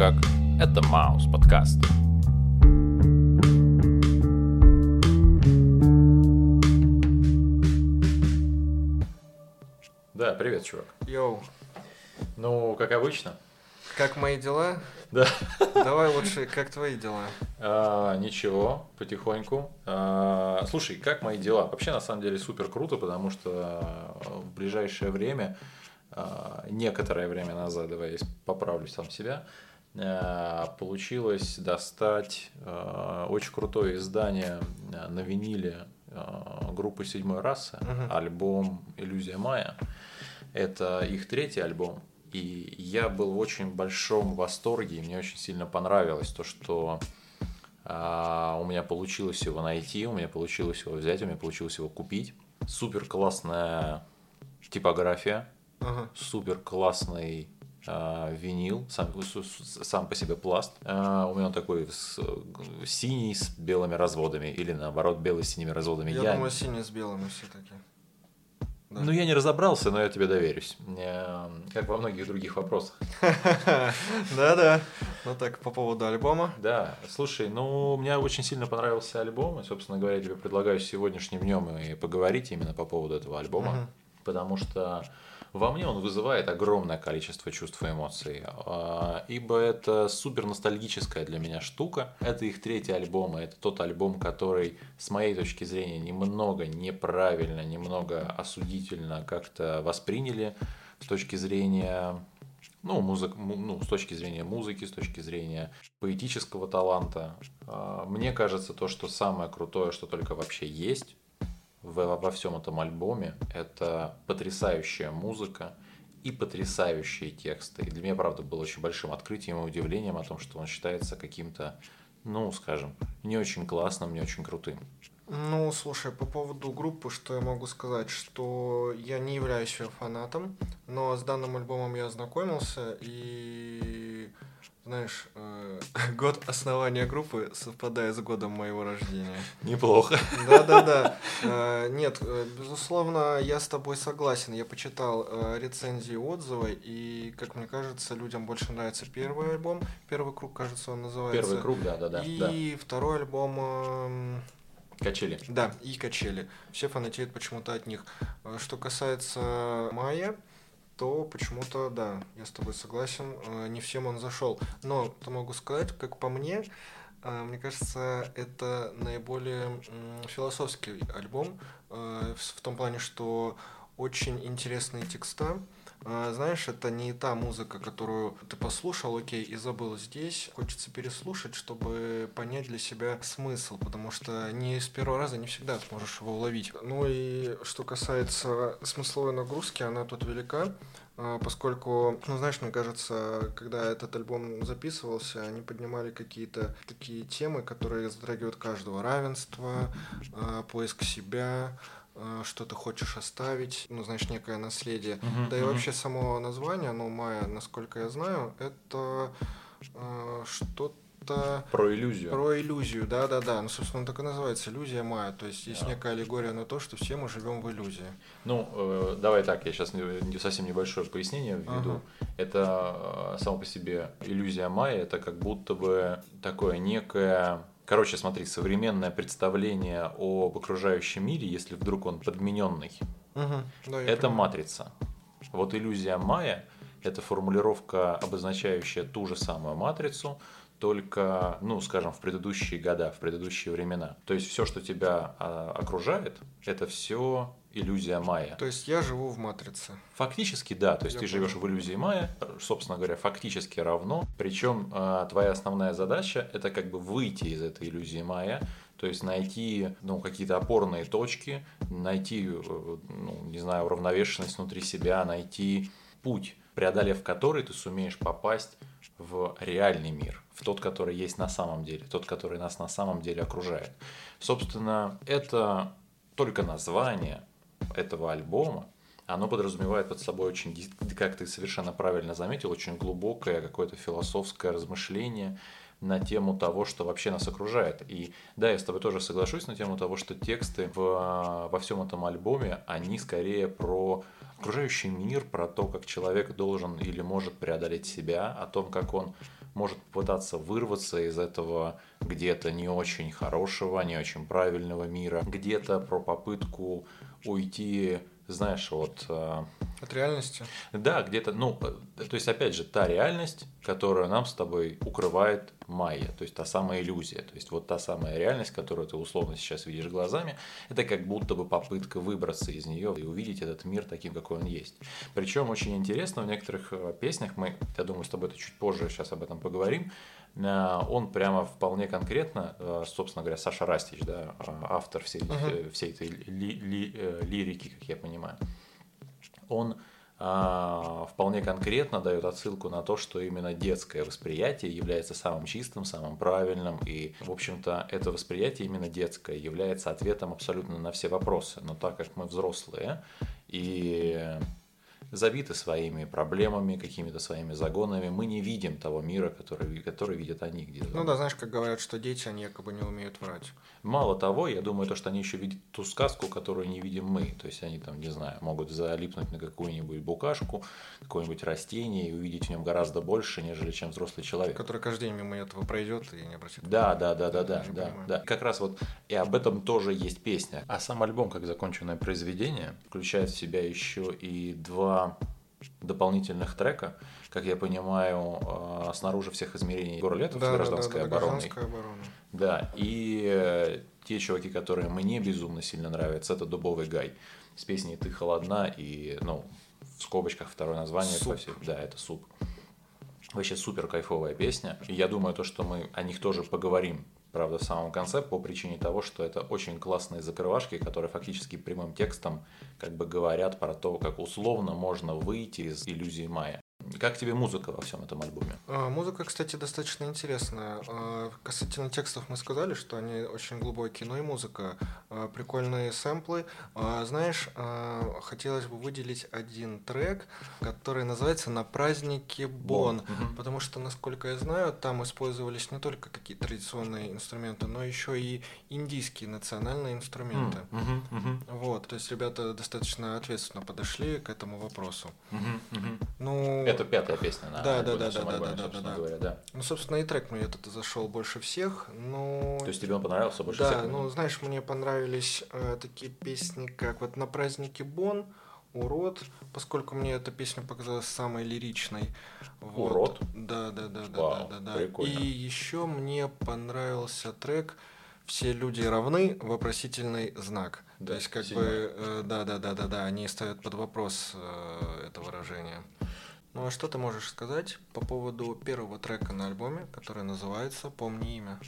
Как? Это Маус подкаст. Да, привет, чувак. Йоу, Ну, как обычно. как мои дела? Да. Давай лучше, как твои дела? А, ничего, потихоньку. А, слушай, как мои дела? Вообще, на самом деле, супер круто, потому что в ближайшее время, а, некоторое время назад, давай я поправлю сам себя, а, получилось достать а, очень крутое издание а, на виниле группы «Седьмой расы», Мгм. альбом «Иллюзия Майя». Это их третий альбом. И я был в очень большом восторге, и мне очень сильно понравилось то, что у меня получилось его найти, у меня получилось его взять, у меня получилось его купить. Супер классная типография, Ага. супер классный а, винил, сам, сам по себе пласт. А, у меня он такой с- синий с белыми разводами, или наоборот белый с синими разводами. Я, думаю, синий с белым все-таки. Да. Ну, я не разобрался, но я тебе доверюсь. Как во многих других вопросах. Да-да. Ну так, по поводу альбома. Да, слушай, ну, мне очень сильно понравился альбом, и, собственно говоря, я тебе предлагаю сегодняшним днем и поговорить именно по поводу этого альбома, потому что во мне он вызывает огромное количество чувств и эмоций, а, ибо это супер ностальгическая для меня штука. Это их третий альбом, и это тот альбом, который, с моей точки зрения, немного неправильно, немного осудительно как-то восприняли с точки зрения ну, музык, му- ну, с точки зрения музыки, с точки зрения поэтического таланта. А, Мне кажется, то, что самое крутое, что только вообще есть в- во всем этом альбоме, это потрясающая музыка и потрясающие тексты. И для меня, правда, было очень большим открытием и удивлением о том, что он считается каким-то, ну, скажем, не очень классным, не очень крутым. Ну, слушай, по поводу группы, что я могу сказать, что я не являюсь ее фанатом, но с данным альбомом я ознакомился, и, знаешь, э, год основания группы совпадает с годом моего рождения. Неплохо. Да-да-да. Э, Нет, э, безусловно, я с тобой согласен. Я почитал э, рецензии, отзывы, и, как мне кажется, людям больше нравится первый альбом. Первый круг, кажется, он называется. Первый круг, да-да-да. да. И второй альбом... эм, Качели. Да, и качели. Все фанатеют почему-то от них. Э, Что касается Майя, то почему-то, да, я с тобой согласен, э, не всем он зашел. Но, то могу сказать, как по мне, э, мне кажется, это наиболее философский альбом, э, в том плане, что очень интересные текста. Э, Знаешь, это не та музыка, которую ты послушал, окей, и забыл здесь. Хочется переслушать, чтобы понять для себя смысл, потому что не с первого раза не всегда сможешь его уловить. Ну и что касается смысловой нагрузки, она тут велика, э, поскольку, ну знаешь, мне кажется, когда этот альбом записывался, они поднимали какие-то такие темы, которые затрагивают каждого. Равенство, э, поиск себя, что ты хочешь оставить, ну, знаешь, некое наследие. Мгм, Да и мгм. вообще само название, ну, Майя, насколько я знаю, это э, что-то Про иллюзию. про иллюзию, да-да-да. Ну, собственно, он так и называется, иллюзия Майя. То есть есть Да. некая аллегория на то, что все мы живем в иллюзии. Ну, э, давай так, я сейчас совсем небольшое пояснение введу. Ага. Это э, само по себе иллюзия Майя, это как будто бы такое некое... Короче, смотри, современное представление об окружающем мире, если вдруг он подмененный, Мгм. Да, это понимаю. матрица. Вот иллюзия Майя – это формулировка, обозначающая ту же самую матрицу, только, ну, скажем, в предыдущие года, в предыдущие времена. То есть все, что тебя а, окружает, это все иллюзия Майя. То есть я живу в матрице. Фактически, да. То есть Я ты живешь понял. в иллюзии Майя, собственно говоря, фактически равно. Причем э, твоя основная задача это как бы выйти из этой иллюзии Майя, то есть найти ну, какие-то опорные точки, найти, э, ну, не знаю, уравновешенность внутри себя, найти путь, преодолев который ты сумеешь попасть в реальный мир, в тот, который есть на самом деле, тот, который нас на самом деле окружает. Собственно, это только название этого альбома, оно подразумевает под собой очень, как ты совершенно правильно заметил, очень глубокое какое-то философское размышление на тему того, что вообще нас окружает. И да, я с тобой тоже соглашусь на тему того, что тексты в, во всем этом альбоме, они скорее про окружающий мир, про то, как человек должен или может преодолеть себя, о том, как он может попытаться вырваться из этого где-то не очень хорошего, не очень правильного мира, где-то про попытку уйти знаешь, вот... Э, От реальности? Да, где-то, ну, э, то есть, опять же, та реальность, которую нам с тобой укрывает майя, то есть та самая иллюзия, то есть вот та самая реальность, которую ты условно сейчас видишь глазами, это как будто бы попытка выбраться из нее и увидеть этот мир таким, какой он есть. Причем очень интересно в некоторых э, песнях, мы, я думаю, с тобой это чуть позже сейчас об этом поговорим, он прямо вполне конкретно, собственно говоря, Саша Растич, да, автор всей, uh-huh. всей этой ли, ли, лирики, как я понимаю. Он вполне конкретно дает отсылку на то, что именно детское восприятие является самым чистым, самым правильным, и, в общем-то, это восприятие именно детское является ответом абсолютно на все вопросы. Но так как мы взрослые, и забиты своими проблемами, какими-то своими загонами. Мы не видим того мира, который, который видят они где-то. Ну да, знаешь, как говорят, что дети, они якобы не умеют врать. Мало того, я думаю, то, что они еще видят ту сказку, которую не видим мы. То есть они там, не знаю, могут залипнуть на какую-нибудь букашку, какое-нибудь растение и увидеть в нем гораздо больше, нежели чем взрослый человек. Который каждый день мимо этого пройдет и не обратит Да, да, да, да, да, да, да. Как раз вот и об этом тоже есть песня. А сам альбом, как законченное произведение, включает в себя еще и два дополнительных трека, как я понимаю, а, снаружи всех измерений Горлетов да, с гражданской да, да, обороной. Гражданская оборона. Да, и э, те чуваки, которые мне безумно сильно нравятся, это Дубовый Гай с песней «Ты холодна» и, ну, в скобочках второе название. Суп. Да, это «Суп». Вообще супер кайфовая песня. И я думаю, то, что мы о них тоже поговорим правда, в самом конце, по причине того, что это очень классные закрывашки, которые фактически прямым текстом как бы говорят про то, как условно можно выйти из иллюзии Майя. Как тебе музыка во всем этом альбоме? А, музыка, кстати, достаточно интересная. А, касательно текстов мы сказали, что они очень глубокие, но и музыка. А, прикольные сэмплы. Знаешь, хотелось бы выделить один трек, который называется «На празднике Бон», угу. потому что, насколько я знаю, там использовались не только какие-то традиционные инструменты, но еще и индийские национальные инструменты. Угу, угу. Вот, то есть ребята достаточно ответственно подошли к этому вопросу. Угу, угу. Ну, это пятая песня на да, да, да, да, альбоме, да, да, да, говоря, да. Ну, собственно, и трек мне этот зашел больше всех, но... То есть тебе он понравился больше да, всех? Да, ну, знаешь, мне понравились э, такие песни, как вот «На празднике Бон», Урод, поскольку мне эта песня показалась самой лиричной. Вот. Урод? Да, да, да, да, Вау, да, да, Прикольно. И еще мне понравился трек Все люди равны, вопросительный знак. Да, То есть, как бы, э, да, да, да, да, да, они ставят под вопрос э, это выражение. Ну а что ты можешь сказать по поводу первого трека на альбоме, который называется «Помни имя»?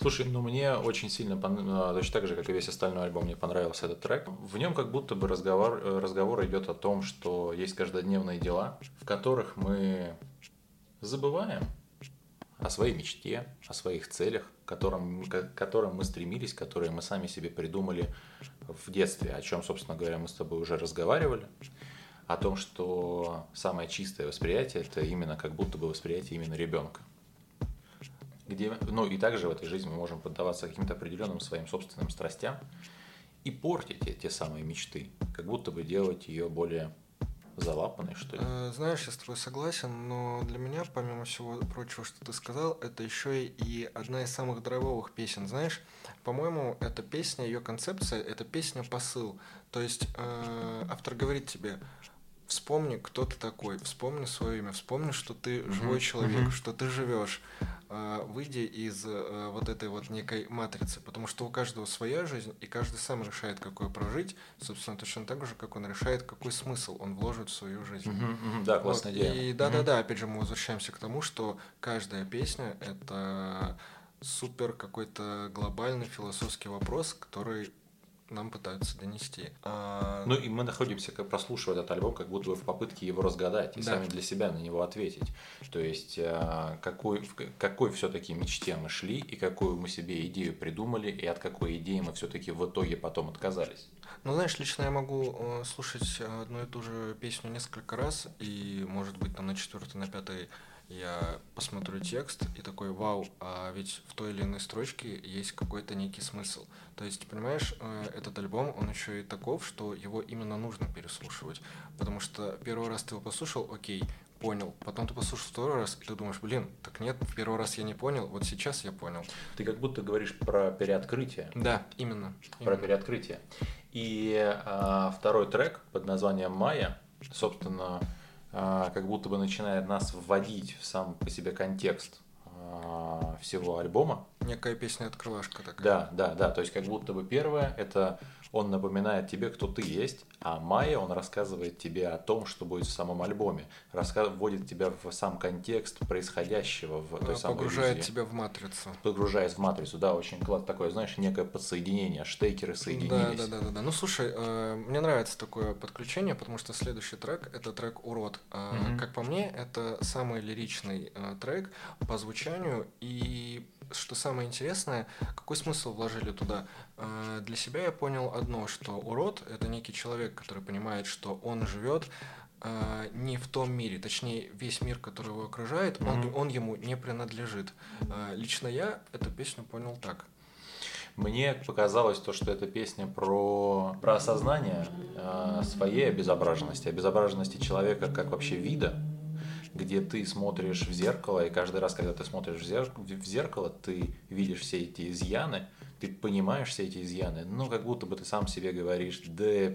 Слушай, ну мне очень сильно, а, точно так же, как и весь остальной альбом, мне понравился этот трек. В нем как будто бы разговор, э, разговор идет о том, что есть каждодневные дела, в которых мы забываем о своей мечте, о своих целях, к которым, к которым мы стремились, которые мы сами себе придумали в детстве, о чем, собственно говоря, мы с тобой уже разговаривали о том, что самое чистое восприятие это именно как будто бы восприятие именно ребенка. Где, ну и также в этой жизни мы можем поддаваться каким-то определенным своим собственным страстям и портить те, те самые мечты, как будто бы делать ее более залапанной, что ли. Э, знаешь, я с тобой согласен, но для меня, помимо всего прочего, что ты сказал, это еще и одна из самых драйвовых песен. Знаешь, по-моему, эта песня, ее концепция, это песня посыл. То есть э, автор говорит тебе, вспомни, кто ты такой, вспомни свое имя, вспомни, что ты живой mm-hmm. человек, mm-hmm. что ты живешь, э, выйди из э, вот этой вот некой матрицы, потому что у каждого своя жизнь, и каждый сам решает, какой прожить, собственно, точно так же, как он решает, какой смысл он вложит в свою жизнь. Mm-hmm. Да, классная вот. идея. И да-да-да, опять же, мы возвращаемся к тому, что каждая песня — это супер какой-то глобальный философский вопрос, который нам пытаются донести. А... Ну и мы находимся, как прослушивая этот альбом, как будто бы в попытке его разгадать и да. сами для себя на него ответить. То есть а, какой, какой все-таки мечте мы шли и какую мы себе идею придумали и от какой идеи мы все-таки в итоге потом отказались. Ну, знаешь, лично я могу э, слушать одну и ту же песню несколько раз, и, может быть, там на четвертой, на пятой я посмотрю текст и такой, вау, а ведь в той или иной строчке есть какой-то некий смысл. То есть, понимаешь, э, этот альбом, он еще и таков, что его именно нужно переслушивать. Потому что первый раз ты его послушал, окей, понял. Потом ты послушал второй раз, и ты думаешь, блин, так нет, в первый раз я не понял, вот сейчас я понял. Ты как будто говоришь про переоткрытие. Да, именно. Про именно. переоткрытие. И а, второй трек под названием «Майя», собственно, как будто бы начинает нас вводить в сам по себе контекст а, всего альбома. Некая песня-открывашка такая. Да, да, да. То есть как будто бы первое это он напоминает тебе, кто ты есть, а Майя, он рассказывает тебе о том, что будет в самом альбоме, Раска... вводит тебя в сам контекст происходящего в той А, самой Погружает иллюзии. тебя в матрицу. Погружаясь в матрицу, да, очень класс такое, знаешь, некое подсоединение, штекеры соединились. Да, да, да, да, да. Ну слушай, э, мне нравится такое подключение, потому что следующий трек это трек Урод. Э, Мгм. Как по мне, это самый лиричный э, трек по звучанию и что самое интересное, какой смысл вложили туда? Э, Для себя я понял одно, что урод это некий человек, который понимает, что он живет э, не в том мире, точнее весь мир, который его окружает, он, Мгм. он ему не принадлежит. Э, Лично я эту песню понял так. Мне показалось то, что эта песня про, про осознание э, своей обезображенности, обезображенности человека как вообще вида, где ты смотришь в зеркало, и каждый раз, когда ты смотришь в зер- в зеркало, ты видишь все эти изъяны, ты понимаешь все эти изъяны, но как будто бы ты сам себе говоришь, да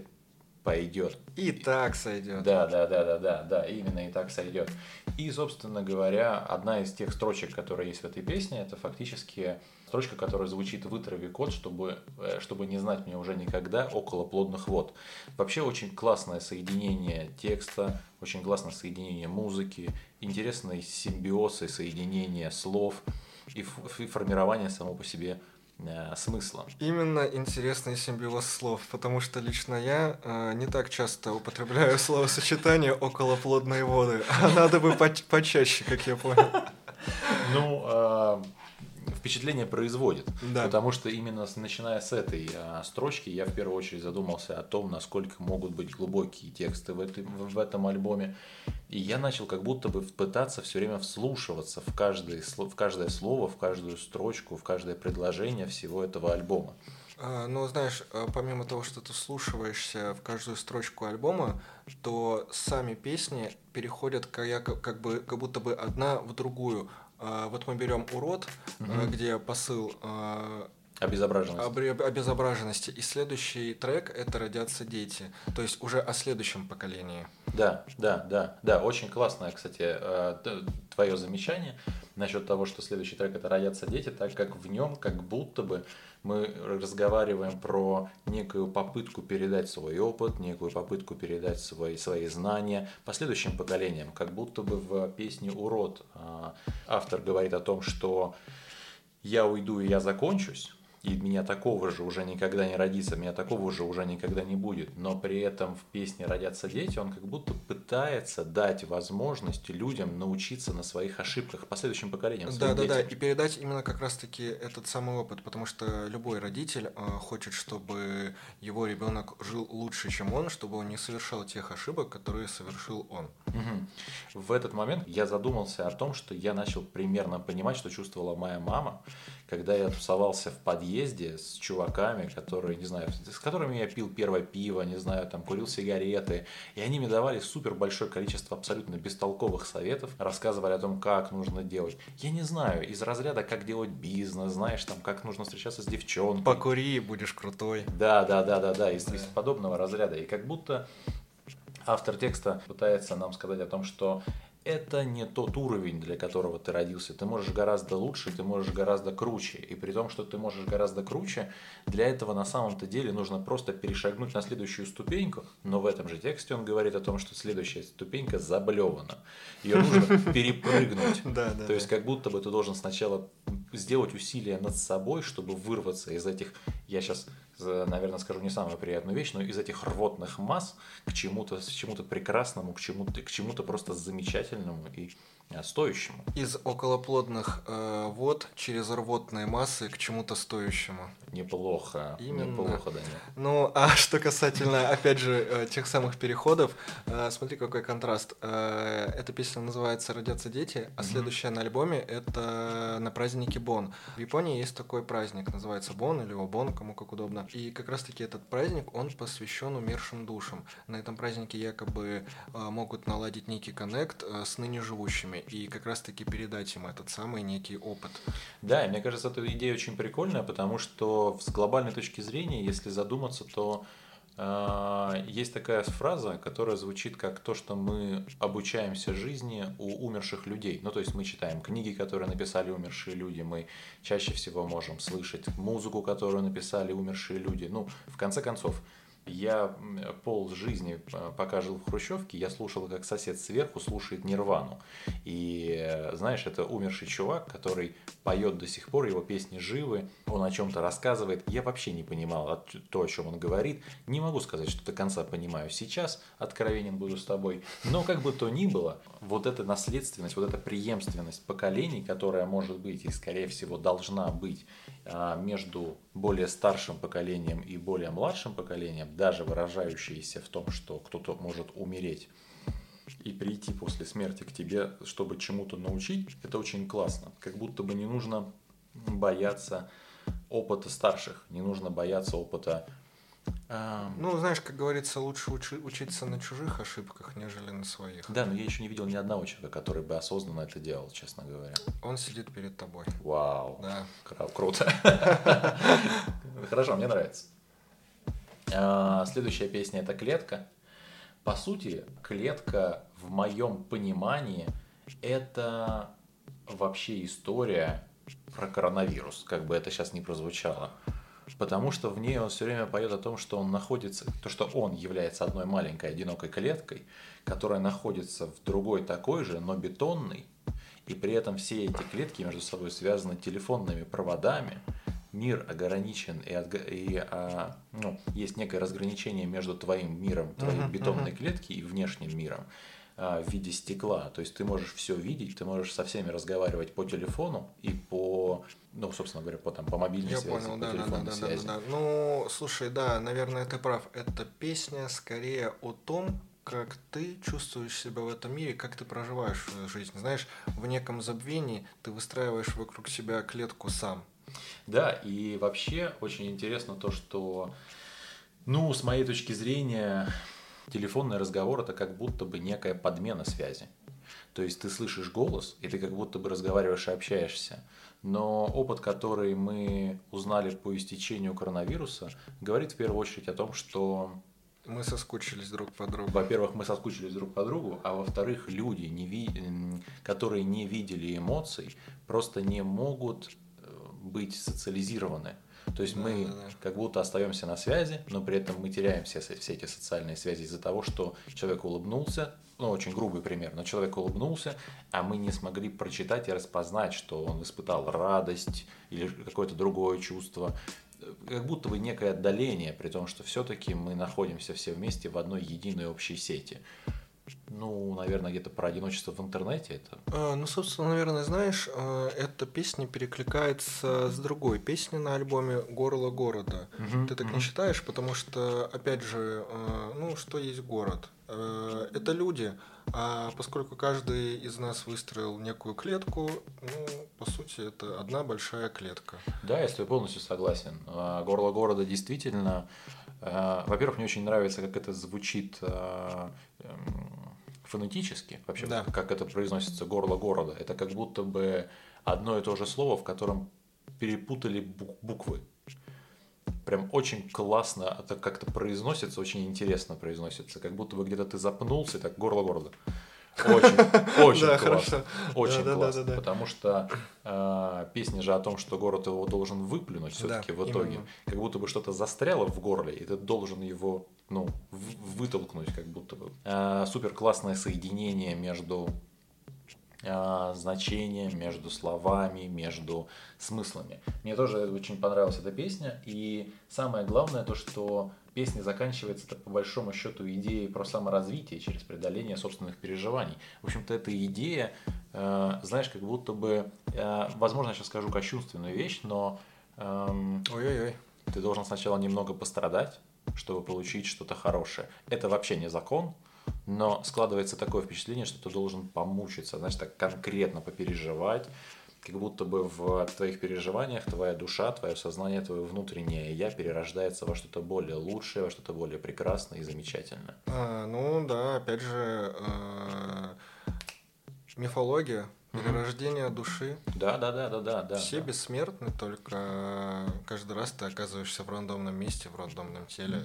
пойдет. И так сойдет. Да, да, да, да, да, да, именно и так сойдет. И, собственно говоря, одна из тех строчек, которые есть в этой песне, это фактически строчка, которая звучит «Вытрави код, чтобы, э, чтобы не знать меня уже никогда около плодных вод». Вообще очень классное соединение текста, очень классное соединение музыки, интересный симбиоз и соединение слов и, ф- и формирование само по себе э, смысла. Именно интересный симбиоз слов, потому что лично я э, не так часто употребляю словосочетание околоплодные воды, а надо бы поч- почаще, как я понял. Ну, а, впечатление производит. Да. Потому что именно с- начиная с этой а, строчки я в первую очередь задумался о том, насколько могут быть глубокие тексты в, этой- в, этом альбоме. И я начал как будто бы пытаться все время вслушиваться в, каждое, в каждое слово, в каждую строчку, в каждое предложение всего этого альбома. А, Ну, знаешь, а, помимо того, что ты вслушиваешься в каждую строчку альбома, то сами песни переходят как, как бы, как будто бы одна в другую. А, Вот мы берем «Урод», Мгм. где посыл а, Обезображенность. обре- обезображенности, и следующий трек — это «Родятся дети», то есть уже о следующем поколении. Да, да, да, да, очень классное, кстати, э, твое замечание насчет того, что следующий трек это «Родятся дети», так как в нем как будто бы мы разговариваем про некую попытку передать свой опыт, некую попытку передать свои, свои знания последующим поколениям, как будто бы в песне «Урод» э, автор говорит о том, что я уйду и я закончусь, и меня такого же уже никогда не родится, меня такого же уже никогда не будет. Но при этом в песне «Родятся дети» он как будто пытается дать возможность людям научиться на своих ошибках последующим поколениям. Да, своим да, да, детям. и передать именно как раз-таки этот самый опыт, потому что любой родитель э, хочет, чтобы его ребенок жил лучше, чем он, чтобы он не совершал тех ошибок, которые совершил он. Мгм. В этот момент я задумался о том, что я начал примерно понимать, что чувствовала моя мама, когда я тусовался в подъезде с чуваками, которые, не знаю, с которыми я пил первое пиво, не знаю, там курил сигареты, и они мне давали супер большое количество абсолютно бестолковых советов, рассказывали о том, как нужно делать. Я не знаю, из разряда, как делать бизнес, знаешь, там, как нужно встречаться с девчонкой. Покури, будешь крутой. Да, да, да, да, да, из, из подобного разряда. И как будто автор текста пытается нам сказать о том, что это не тот уровень, для которого ты родился. Ты можешь гораздо лучше, ты можешь гораздо круче. И при том, что ты можешь гораздо круче, для этого на самом-то деле нужно просто перешагнуть на следующую ступеньку. Но в этом же тексте он говорит о том, что следующая ступенька заблевана. Ее нужно перепрыгнуть. То есть как будто бы ты должен сначала сделать усилия над собой, чтобы вырваться из этих, я сейчас наверное, скажу не самую приятную вещь, но из этих рвотных масс к чему-то, к чему-то прекрасному, к чему-то, к чему-то просто замечательному и стоящему. Из околоплодных э, вод через рвотные массы к чему-то стоящему. Неплохо. Именно. Неплохо, да. Ну, а что касательно, опять же, э, тех самых переходов, э, смотри, какой контраст. Э, эта песня называется «Родятся дети», а mm-hmm. следующая на альбоме — это «На празднике Бон». В Японии есть такой праздник, называется Бон или Обон, кому как удобно. И как раз-таки этот праздник, он посвящен умершим душам. На этом празднике якобы могут наладить некий коннект с ныне живущими людьми и как раз-таки передать им этот самый некий опыт. Да, и мне кажется, эта идея очень прикольная, потому что с глобальной точки зрения, если задуматься, то э, есть такая фраза, которая звучит как то, что мы обучаемся жизни у умерших людей. Ну, то есть мы читаем книги, которые написали умершие люди, мы чаще всего можем слышать музыку, которую написали умершие люди. Ну, в конце концов, я пол жизни, э, пока жил в Хрущевке, я слушал, как сосед сверху слушает Нирвану. И, э, знаешь, это умерший чувак, который поет до сих пор, его песни живы, он о чем-то рассказывает. Я вообще не понимал то, о чем он говорит. Не могу сказать, что до конца понимаю сейчас, откровенен буду с тобой. Но как бы то ни было, вот эта наследственность, вот эта преемственность поколений, которая может быть и, скорее всего, должна быть между более старшим поколением и более младшим поколением, даже выражающиеся в том, что кто-то может умереть и прийти после смерти к тебе, чтобы чему-то научить, это очень классно. Как будто бы не нужно бояться опыта старших, не нужно бояться опыта ну, знаешь, как говорится, лучше учи- учиться на чужих ошибках, нежели на своих. Да, но я еще не видел ни одного человека, который бы осознанно это делал, честно говоря. Он сидит перед тобой. Вау. Да. Круто. Хорошо, мне нравится. А, следующая песня это клетка. По сути, клетка в моем понимании это вообще история про коронавирус, как бы это сейчас не прозвучало потому что в ней он все время поет о том, что он находится, то, что он является одной маленькой одинокой клеткой, которая находится в другой такой же, но бетонной, и при этом все эти клетки между собой связаны телефонными проводами, мир ограничен и, отго... и а, ну, есть некое разграничение между твоим миром, твоей uh-huh, бетонной uh-huh. клетки и внешним миром. А, в виде стекла. То есть ты можешь все видеть, ты можешь со всеми разговаривать по телефону и по, ну, собственно говоря, по, там, по мобильной Я связи, понял, по да, телефонной да, да, связи. Да, да, да. Ну, слушай, да, наверное, ты прав. Это песня скорее о том, как ты чувствуешь себя в этом мире, как ты проживаешь жизнь. Знаешь, в неком забвении ты выстраиваешь вокруг себя клетку сам. Да, и вообще очень интересно то, что, ну, с моей точки зрения, Телефонный разговор это как будто бы некая подмена связи. То есть ты слышишь голос, и ты как будто бы разговариваешь и общаешься. Но опыт, который мы узнали по истечению коронавируса, говорит в первую очередь о том, что мы соскучились друг по другу. Во-первых, мы соскучились друг по другу, а во-вторых, люди, не ви... которые не видели эмоций, просто не могут э, быть социализированы. То есть да, мы да, да. как будто остаемся на связи, но при этом мы теряем все, все эти социальные связи из-за того, что человек улыбнулся, ну, очень грубый пример, но человек улыбнулся, а мы не смогли прочитать и распознать, что он испытал радость или какое-то другое чувство. Как будто бы некое отдаление, при том, что все-таки мы находимся все вместе в одной единой общей сети. Ну, наверное, где-то про одиночество в интернете это. А, ну, собственно, наверное, знаешь, а, эта песня перекликается с другой песней на альбоме «Горло города». Угу, Ты так угу. не считаешь? Потому что, опять же, а, ну, что есть город? Это люди. А поскольку каждый из нас выстроил некую клетку, ну, по сути, это одна большая клетка. Да, я с тобой полностью согласен. «Горло города» действительно во-первых, мне очень нравится, как это звучит эм, фонетически, вообще, да. как это произносится горло города. Это как будто бы одно и то же слово, в котором перепутали буквы. Прям очень классно это как-то произносится, очень интересно произносится. Как будто бы где-то ты запнулся, так горло города. Очень, очень да, классно. Очень да, классно. Да, да, да, потому что э, песня же о том, что город его должен выплюнуть все-таки да, в итоге. Именно. Как будто бы что-то застряло в горле, и ты должен его ну, вытолкнуть, как будто бы. Э, супер классное соединение между э, значения, между словами, между смыслами. Мне тоже очень понравилась эта песня. И самое главное то, что песня заканчивается по большому счету идеей про саморазвитие через преодоление собственных переживаний. В общем-то, эта идея, э, знаешь, как будто бы, э, возможно, я сейчас скажу кощунственную вещь, но эм, Ой-ой-ой. ты должен сначала немного пострадать, чтобы получить что-то хорошее. Это вообще не закон, но складывается такое впечатление, что ты должен помучиться, значит, так конкретно попереживать, как будто бы в твоих переживаниях твоя душа, твое сознание, твое внутреннее я перерождается во что-то более лучшее, во что-то более прекрасное и замечательное. А, ну да, опять же, э, мифология, перерождение души. Да, да, да, да, да, да. Все да. бессмертны, только каждый раз ты оказываешься в рандомном месте, в рандомном теле.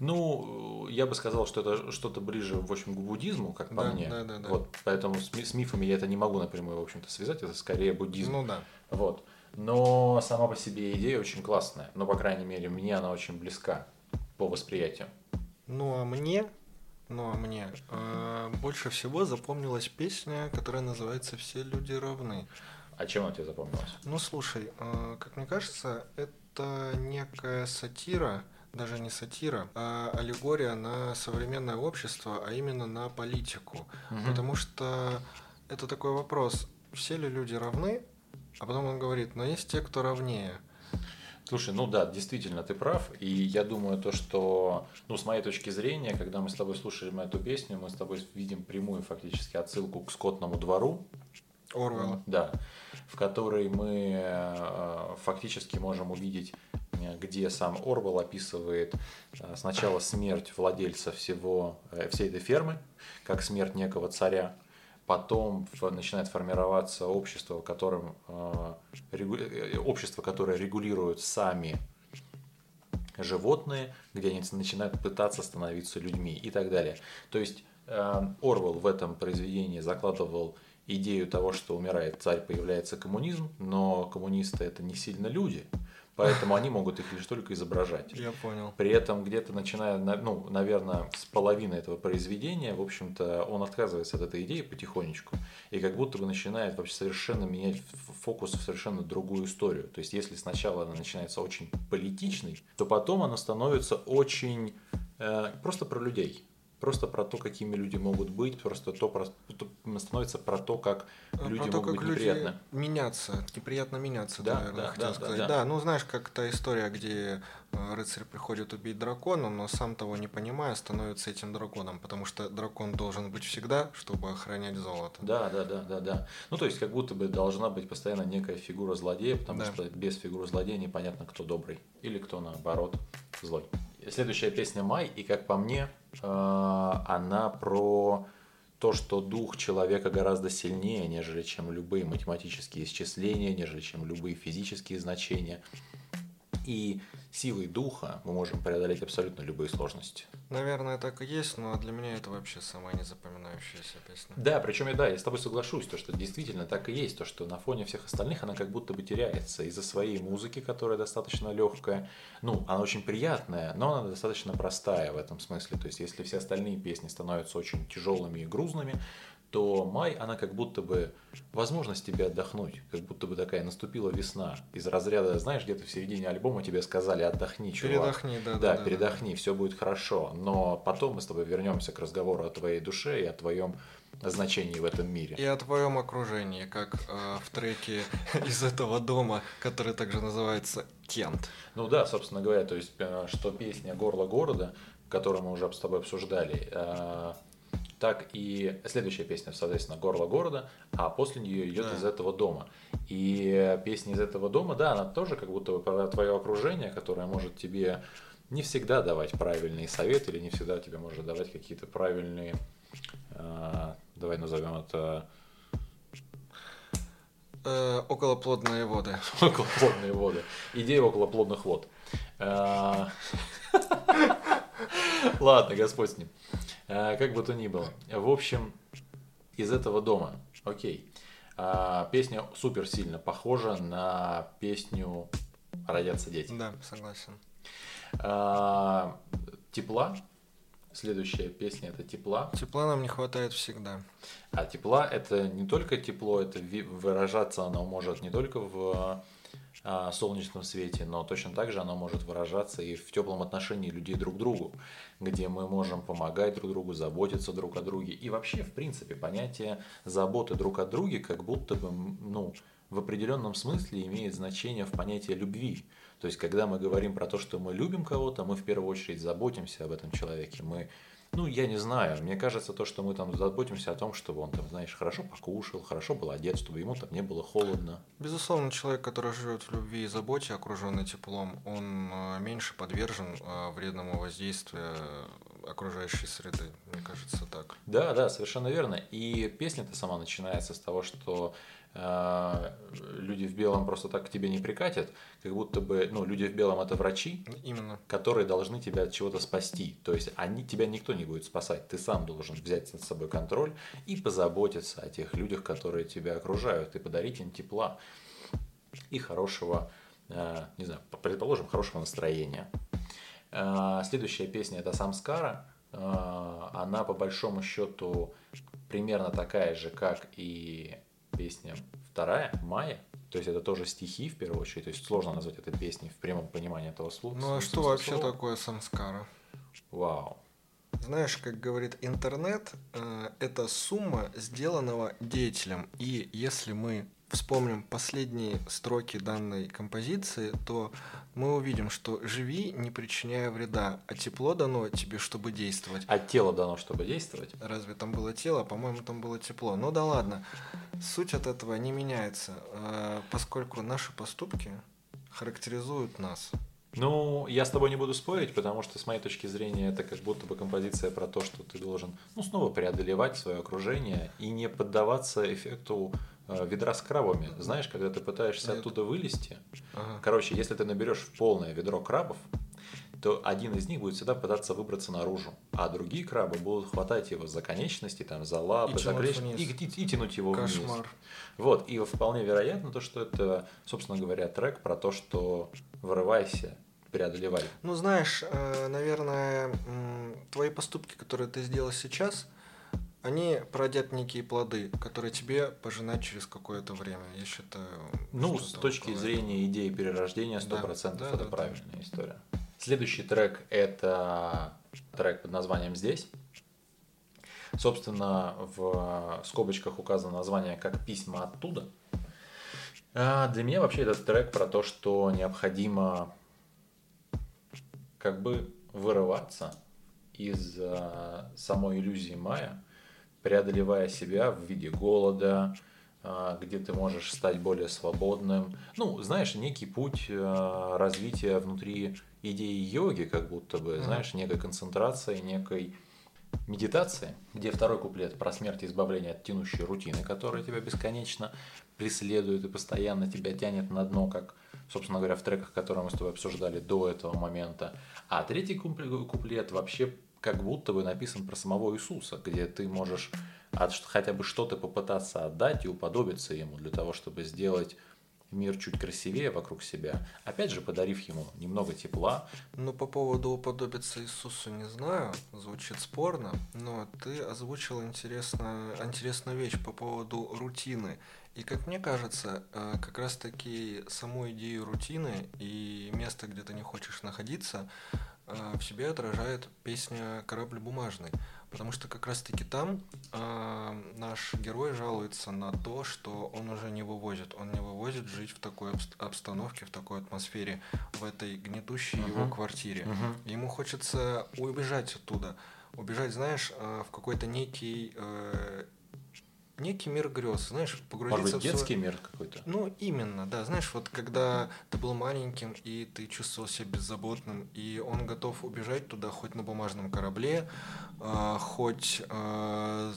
Ну, я бы сказал, что это что-то ближе, в общем, к буддизму, как по Да, мне. да, да, да. Вот, поэтому с, с мифами я это не могу напрямую, в общем-то, связать, это скорее буддизм. Ну да. Вот. Но сама по себе идея очень классная. Но, по крайней мере, мне она очень близка по восприятию. Ну а мне, ну а мне э, больше всего запомнилась песня, которая называется «Все люди равны». А чем она тебе запомнилась? Ну слушай, э, как мне кажется, это некая сатира, даже не сатира, а аллегория на современное общество, а именно на политику. Мгм. Потому что это такой вопрос, все ли люди равны? А потом он говорит, но есть те, кто равнее. Слушай, ну да, действительно, ты прав. И я думаю, то, что, ну, с моей точки зрения, когда мы с тобой слушали эту песню, мы с тобой видим прямую фактически отсылку к скотному двору, Орвелл. Да, в которой мы э, фактически можем увидеть, где сам Орвел описывает э, сначала смерть владельца всего, э, всей этой фермы, как смерть некого царя, потом начинает формироваться общество, в котором, э, общество, которое регулирует сами животные, где они начинают пытаться становиться людьми и так далее. То есть Орвел в этом произведении закладывал идею того, что умирает царь, появляется коммунизм, но коммунисты это не сильно люди, поэтому они могут их лишь только изображать. Я понял. При этом где-то начиная, на- ну, наверное, с половины этого произведения, в общем-то, он отказывается от этой идеи потихонечку и как будто бы начинает вообще совершенно менять фокус в совершенно другую историю. То есть, если сначала она начинается очень политичной, то потом она становится очень э, просто про людей. Просто про то, какими люди могут быть, просто то, про- то- становится про то, как А, люди Про то, могут как быть люди неприятны. меняться, неприятно меняться, Да, да, наверное, да, хотел да, да, сказать. да. Да, ну знаешь, как та история, где э, рыцарь приходит убить дракона, но сам того не понимая, становится этим драконом, потому что дракон должен быть всегда, чтобы охранять золото. Да, да, да, да, да. Ну, то есть, как будто бы должна быть постоянно некая фигура злодея, потому Да. что без фигуры злодея непонятно, кто добрый или кто, наоборот, злой. Следующая песня «Май», и, как по мне, э, она про то, что дух человека гораздо сильнее, нежели чем любые математические исчисления, нежели чем любые физические значения. И силой духа мы можем преодолеть абсолютно любые сложности. Наверное, так и есть, но для меня это вообще самая незапоминающаяся песня. Да, причем я, да, я с тобой соглашусь, то, что действительно так и есть, то, что на фоне всех остальных она как будто бы теряется из-за своей музыки, которая достаточно легкая. Ну, она очень приятная, но она достаточно простая в этом смысле. То есть, если все остальные песни становятся очень тяжелыми и грузными, то май, она как будто бы возможность тебе отдохнуть, как будто бы такая наступила весна. Из разряда, знаешь, где-то в середине альбома тебе сказали отдохни, чувак. Передохни, да, Да, да. передохни, все будет хорошо. Но потом мы с тобой вернемся к разговору о твоей душе и о твоем значении в этом мире. И о твоем окружении, как э, в треке из этого дома, который также называется Кент. Ну да, собственно говоря, то есть, э, что песня «Горло города», которую мы уже с тобой обсуждали, э, так и следующая песня, соответственно, «Горло города», а после нее идет Да. «Из этого дома». И песня «Из этого дома», да, она тоже как будто бы про твое окружение, которое может тебе не всегда давать правильные советы или не всегда тебе может давать какие-то правильные, э, давай назовем это Э, околоплодные воды. околоплодные воды. Идея околоплодных вод. Э, Ладно, Господь с ним. Э, Как бы то ни было. В общем, из этого дома. Окей. А, Песня супер сильно похожа на песню «Родятся дети». Да, согласен. А, Тепла Следующая песня это «Тепла». Тепла нам не хватает всегда. А тепла это не только тепло, это выражаться оно может не только в солнечном свете, но точно так же оно может выражаться и в теплом отношении людей друг к другу, где мы можем помогать друг другу, заботиться друг о друге. И вообще, в принципе, понятие заботы друг о друге как будто бы, ну, в определенном смысле имеет значение в понятии любви. То есть, когда мы говорим про то, что мы любим кого-то, мы в первую очередь заботимся об этом человеке. Мы, ну, я не знаю, мне кажется, то, что мы там заботимся о том, чтобы он там, знаешь, хорошо покушал, хорошо был одет, чтобы ему там не было холодно. Безусловно, человек, который живет в любви и заботе, окруженный теплом, он э, меньше подвержен э, вредному воздействию окружающей среды, мне кажется, так. Да, да, совершенно верно. И песня-то сама начинается с того, что люди в белом просто так к тебе не прикатят, как будто бы, ну, люди в белом это врачи, Именно. которые должны тебя от чего-то спасти. То есть они, тебя никто не будет спасать, ты сам должен взять над собой контроль и позаботиться о тех людях, которые тебя окружают, и подарить им тепла и хорошего, э, не знаю, предположим, хорошего настроения. Э, следующая песня это Самскара. Э, она по большому счету примерно такая же, как и песня вторая, Майя. То есть это тоже стихи в первую очередь. То есть сложно назвать это песней в прямом понимании этого слова. Ну а что вообще слова. такое самскара? Вау. Знаешь, как говорит интернет, э, это сумма сделанного деятелем. И если мы вспомним последние строки данной композиции, то мы увидим, что живи, не причиняя вреда, а тепло дано тебе, чтобы действовать. А тело дано, чтобы действовать? Разве там было тело? По-моему, там было тепло. Ну да ладно. Суть от этого не меняется, а, поскольку наши поступки характеризуют нас. Ну, я с тобой не буду спорить, потому что с моей точки зрения это как будто бы композиция про то, что ты должен, ну, снова преодолевать свое окружение и не поддаваться эффекту Э, ведра с крабами. Знаешь, когда ты пытаешься оттуда вылезти, ага. короче, если ты наберешь полное ведро крабов, то один из них будет всегда пытаться выбраться наружу, а другие крабы будут хватать его за конечности, там, за лапы, и за клещ, и, и, и тянуть его Кошмар. вниз. Вот, и вполне вероятно то, что это, собственно говоря, трек про то, что вырывайся, преодолевай. Ну, знаешь, э, наверное, твои поступки, которые ты сделал сейчас – они породят некие плоды, которые тебе пожинать через какое-то время. Я считаю. Ну, с точки такое. зрения идеи перерождения, 100% да, да, это да, правильная да. история. Следующий трек это трек под названием «Здесь». Собственно, в скобочках указано название как «Письма оттуда». А для меня вообще этот трек про то, что необходимо как бы вырываться из uh, самой иллюзии Майя, преодолевая себя в виде голода, а, где ты можешь стать более свободным. Ну, знаешь, некий путь а, развития внутри идеи йоги, как будто бы, mm-hmm. знаешь, некой концентрации, некой медитации, где второй куплет про смерть и избавление от тянущей рутины, которая тебя бесконечно преследует и постоянно тебя тянет на дно, как, собственно говоря, в треках, которые мы с тобой обсуждали до этого момента. А третий куплет вообще как будто бы написан про самого Иисуса, где ты можешь от, хотя бы что-то попытаться отдать и уподобиться ему для того, чтобы сделать мир чуть красивее вокруг себя, опять же подарив ему немного тепла. Ну, по поводу уподобиться Иисусу не знаю, звучит спорно, но ты озвучил интересную, интересную вещь по поводу рутины. И как мне кажется, э, как раз таки саму идею рутины и место, где ты не хочешь находиться, в себе отражает песня «Корабль бумажный». Потому что как раз-таки там э, наш герой жалуется на то, что он уже не вывозит. Он не вывозит жить в такой обстановке, в такой атмосфере, в этой гнетущей uh-huh. его квартире. Uh-huh. Ему хочется убежать оттуда. Убежать, знаешь, э, в какой-то некий э, некий мир грез, знаешь, погрузиться Может быть, в детский свой... мир какой-то? Ну, именно, да. Знаешь, вот когда ты был маленьким, и ты чувствовал себя беззаботным, и он готов убежать туда хоть на бумажном корабле, э, хоть э,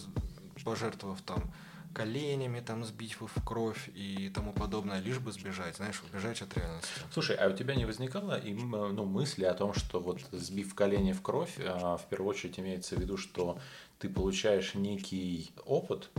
пожертвовав там коленями, там сбить в кровь и тому подобное, лишь бы сбежать, знаешь, убежать от реальности. Слушай, а у тебя не возникало ну, мысли о том, что вот сбив колени в кровь, а, в первую очередь имеется в виду, что ты получаешь некий опыт,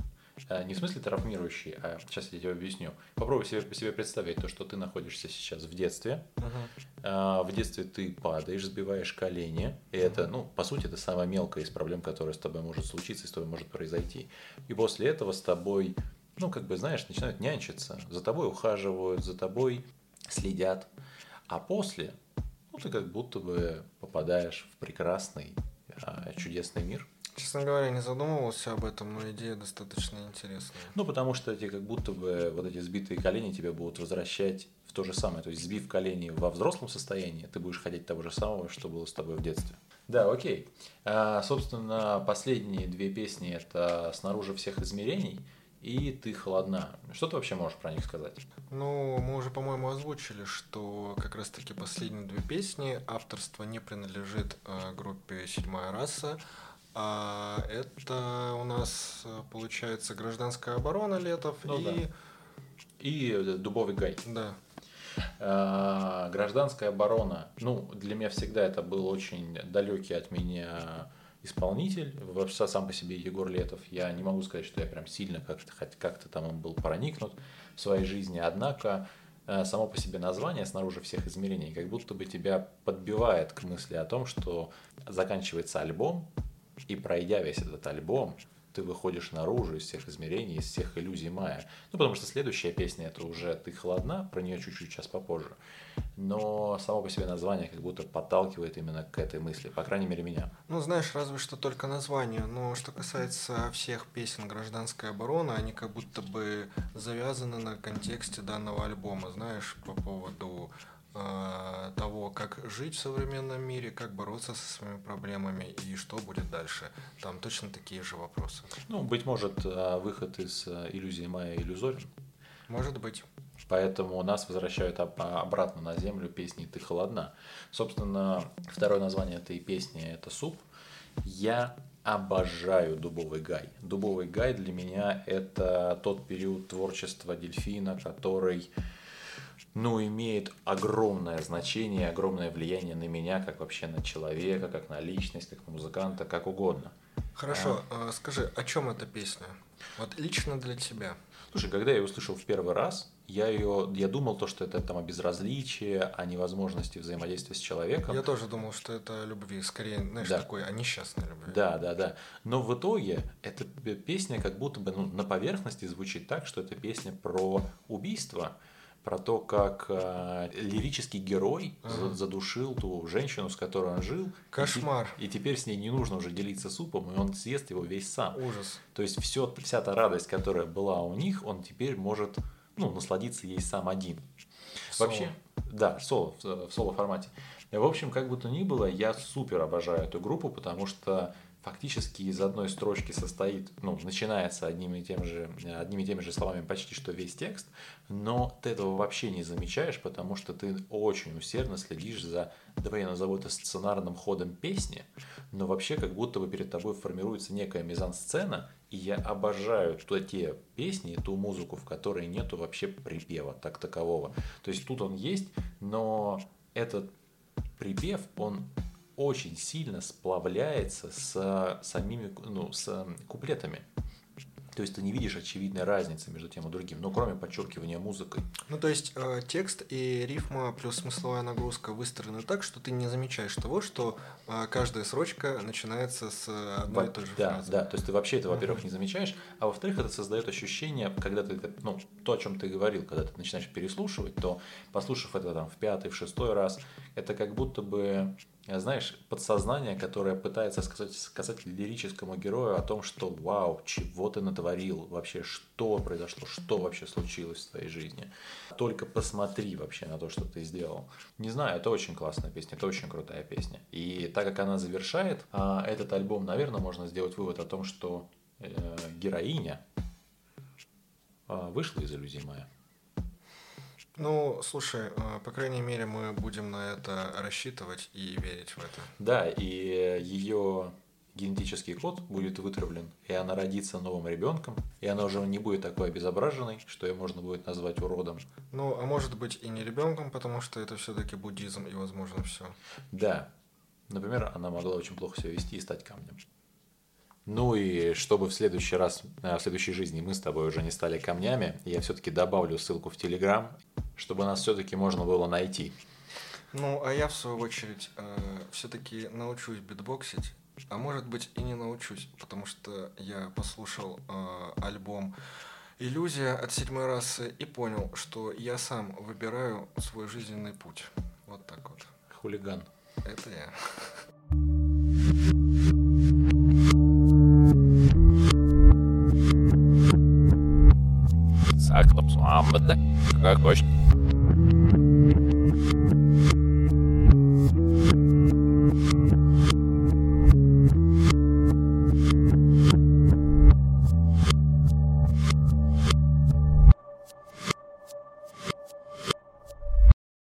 не в смысле травмирующий, а сейчас я тебе объясню. Попробуй себе, себе представить то, что ты находишься сейчас в детстве. Uh-huh. В детстве ты падаешь, сбиваешь колени. И это, ну, по сути, это самая мелкая из проблем, которая с тобой может случиться и с тобой может произойти. И после этого с тобой, ну, как бы, знаешь, начинают нянчиться. За тобой ухаживают, за тобой следят. А после, ну, ты как будто бы попадаешь в прекрасный, а, чудесный мир – Честно говоря, не задумывался об этом, но идея достаточно интересная. Ну, потому что эти как будто бы вот эти сбитые колени тебя будут возвращать в то же самое. То есть, сбив колени во взрослом состоянии, ты будешь ходить того же самого, что было с тобой в детстве. Да, окей. А, собственно, последние две песни это «Снаружи всех измерений» и «Ты холодна». Что ты вообще можешь про них сказать? Ну, мы уже, по-моему, озвучили, что как раз-таки последние две песни авторство не принадлежит э, группе «Седьмая раса», а это у нас э, получается гражданская оборона Летов ну, и... Да. И Дубовый Гай. Да. А, гражданская оборона. Ну, для меня всегда это был очень далекий от меня исполнитель, вообще сам по себе Егор Летов. Я не могу сказать, что я прям сильно как-то как там он был проникнут в своей жизни, однако э, само по себе название снаружи всех измерений как будто бы тебя подбивает к мысли о том, что заканчивается альбом, и пройдя весь этот альбом, ты выходишь наружу из всех измерений, из всех иллюзий Мая. Ну, потому что следующая песня это уже «Ты холодна», про нее чуть-чуть сейчас попозже. Но само по себе название как будто подталкивает именно к этой мысли, по крайней мере, меня. Ну, знаешь, разве что только название. Но что касается всех песен «Гражданская оборона», они как будто бы завязаны на контексте данного альбома, знаешь, по поводу того, как жить в современном мире, как бороться со своими проблемами и что будет дальше. Там точно такие же вопросы. Ну, быть может, э, выход из э, иллюзии Майя иллюзорен. Может быть. Поэтому нас возвращают обратно на землю песни «Ты холодна». Собственно, второе название этой песни – это «Суп». Я обожаю «Дубовый гай». «Дубовый гай» для меня – это тот период творчества дельфина, который ну, имеет огромное значение, огромное влияние на меня, как вообще на человека, как на личность, как на музыканта, как угодно. Хорошо, а? скажи, о чем эта песня? Вот лично для тебя. Слушай, когда я ее услышал в первый раз, я ее, я думал то, что это там о безразличии, о невозможности взаимодействия с человеком. Я тоже думал, что это о любви, скорее, знаешь, да. такой о несчастной любви. Да, да, да. Но в итоге эта песня как будто бы ну, на поверхности звучит так, что это песня про убийство, про то, как э, лирический герой ага. задушил ту женщину, с которой он жил. Кошмар. И, и теперь с ней не нужно уже делиться супом, и он съест его весь сам. Ужас. То есть все, вся та радость, которая была у них, он теперь может ну, насладиться ей сам один. Соло. Вообще, да, соло, в, в соло формате. В общем, как бы то ни было, я супер обожаю эту группу, потому что фактически из одной строчки состоит, ну, начинается одними и, тем же, одними и теми же словами почти что весь текст, но ты этого вообще не замечаешь, потому что ты очень усердно следишь за, давай я назову это сценарным ходом песни, но вообще как будто бы перед тобой формируется некая мизансцена, и я обожаю то, те песни, ту музыку, в которой нету вообще припева так такового. То есть тут он есть, но этот припев, он очень сильно сплавляется с самими, ну, с куплетами. То есть ты не видишь очевидной разницы между тем и другим, ну, кроме подчеркивания музыкой. Ну, то есть э, текст и рифма плюс смысловая нагрузка выстроены так, что ты не замечаешь того, что э, каждая строчка начинается с одной и той же да, фразы. Да, то есть ты вообще это, во-первых, не замечаешь, а во-вторых, это создает ощущение, когда ты, ну, то, о чем ты говорил, когда ты начинаешь переслушивать, то, послушав это там в пятый, в шестой раз, это как будто бы знаешь, подсознание, которое пытается сказать, сказать лирическому герою о том, что вау, чего ты натворил, вообще что произошло, что вообще случилось в твоей жизни. Только посмотри вообще на то, что ты сделал. Не знаю, это очень классная песня, это очень крутая песня. И так как она завершает а, этот альбом, наверное, можно сделать вывод о том, что э, героиня э, вышла из иллюзии Майя. Ну, слушай, э, по крайней мере, мы будем на это рассчитывать и верить в это. Да, и ее генетический код будет вытравлен, и она родится новым ребенком, и она уже не будет такой обезображенной, что ее можно будет назвать уродом. Ну, а может быть и не ребенком, потому что это все-таки буддизм и возможно все. Да. Например, она могла очень плохо себя вести и стать камнем. Ну и чтобы в следующий раз, э, в следующей жизни мы с тобой уже не стали камнями, я все-таки добавлю ссылку в Телеграм, чтобы нас все-таки можно было найти. Ну, а я в свою очередь э, все-таки научусь битбоксить, а может быть и не научусь, потому что я послушал э, альбом «Иллюзия» от седьмой расы и понял, что я сам выбираю свой жизненный путь. Вот так вот. Хулиган. Это я. Aklips Muhammed de Karakoç